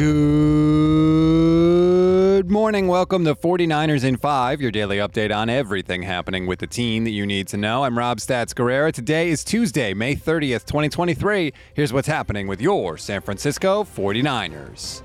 Good morning. Welcome to 49ers in 5, your daily update on everything happening with the team that you need to know. I'm Rob Stats Guerrera. Today is Tuesday, May 30th, 2023. Here's what's happening with your San Francisco 49ers.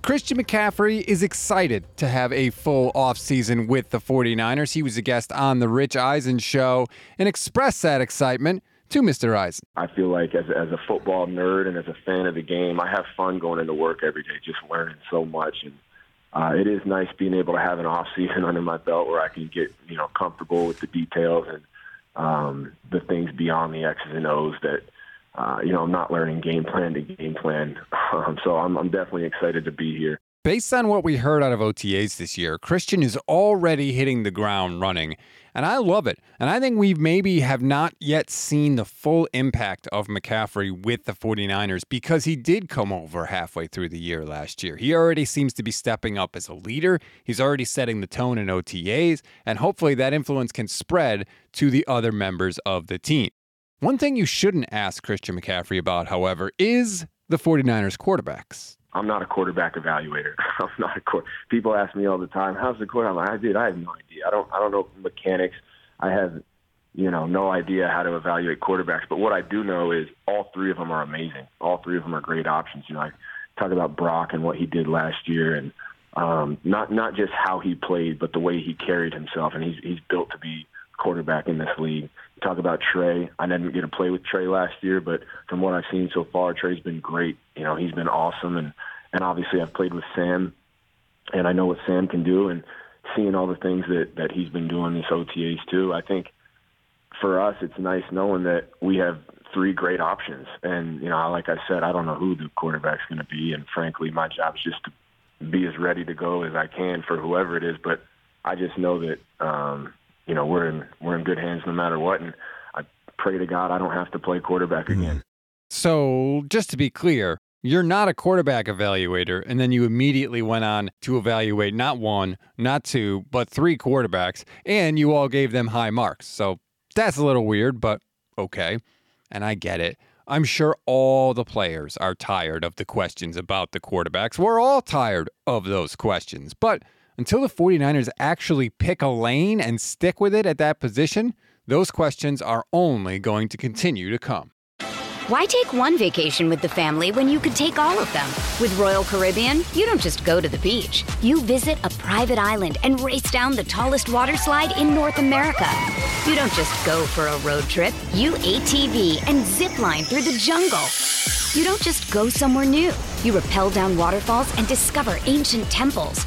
Christian McCaffrey is excited to have a full offseason with the 49ers. He was a guest on The Rich Eisen Show and expressed that excitement to Mr. Eisen. I feel like as, as a football nerd and as a fan of the game, I have fun going into work every day, just learning so much. And uh, it is nice being able to have an off season under my belt where I can get you know comfortable with the details and um, the things beyond the X's and O's that uh, you know I'm not learning game plan to game plan. Um, so I'm, I'm definitely excited to be here. Based on what we heard out of OTAs this year, Christian is already hitting the ground running, and I love it. And I think we maybe have not yet seen the full impact of McCaffrey with the 49ers because he did come over halfway through the year last year. He already seems to be stepping up as a leader. He's already setting the tone in OTAs, and hopefully that influence can spread to the other members of the team. One thing you shouldn't ask Christian McCaffrey about, however, is the 49ers quarterbacks. I'm not a quarterback evaluator. I'm not a quar- people ask me all the time, "How's the quarterback?" I'm like, did. I have no idea. I don't. I don't know mechanics. I have, you know, no idea how to evaluate quarterbacks. But what I do know is all three of them are amazing. All three of them are great options. You know, I talk about Brock and what he did last year, and um, not not just how he played, but the way he carried himself. And he's he's built to be quarterback in this league. Talk about Trey. I didn't get to play with Trey last year, but from what I've seen so far, Trey's been great. You know, he's been awesome, and and obviously I've played with Sam, and I know what Sam can do, and seeing all the things that that he's been doing these OTAs too. I think for us, it's nice knowing that we have three great options, and you know, like I said, I don't know who the quarterback's going to be, and frankly, my job is just to be as ready to go as I can for whoever it is. But I just know that um, you know we're in we're in good hands no matter what, and I pray to God I don't have to play quarterback hmm. again. So, just to be clear, you're not a quarterback evaluator, and then you immediately went on to evaluate not one, not two, but three quarterbacks, and you all gave them high marks. So, that's a little weird, but okay. And I get it. I'm sure all the players are tired of the questions about the quarterbacks. We're all tired of those questions. But until the 49ers actually pick a lane and stick with it at that position, those questions are only going to continue to come. Why take one vacation with the family when you could take all of them? With Royal Caribbean, you don't just go to the beach. You visit a private island and race down the tallest water slide in North America. You don't just go for a road trip. You ATV and zip line through the jungle. You don't just go somewhere new. You rappel down waterfalls and discover ancient temples.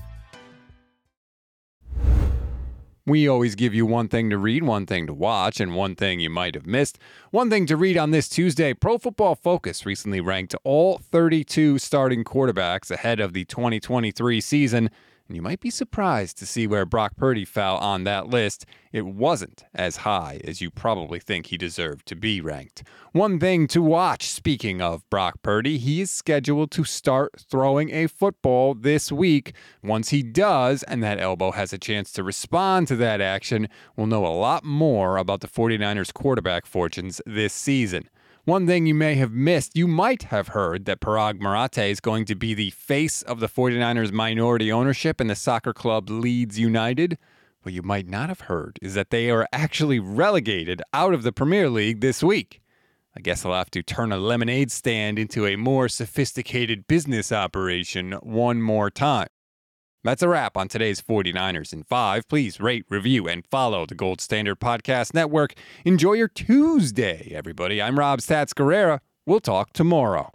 We always give you one thing to read, one thing to watch, and one thing you might have missed. One thing to read on this Tuesday Pro Football Focus recently ranked all 32 starting quarterbacks ahead of the 2023 season. And you might be surprised to see where Brock Purdy fell on that list. It wasn't as high as you probably think he deserved to be ranked. One thing to watch, speaking of Brock Purdy, he is scheduled to start throwing a football this week. Once he does, and that elbow has a chance to respond to that action, we'll know a lot more about the 49ers quarterback fortunes this season. One thing you may have missed, you might have heard that Paraag Marathe is going to be the face of the 49ers minority ownership in the soccer club Leeds United. What you might not have heard is that they are actually relegated out of the Premier League this week. I guess I'll have to turn a lemonade stand into a more sophisticated business operation one more time. That's a wrap on today's 49ers in 5. Please rate, review, and follow the Gold Standard Podcast Network. Enjoy your Tuesday, everybody. I'm Rob Stats Guerrera. We'll talk tomorrow.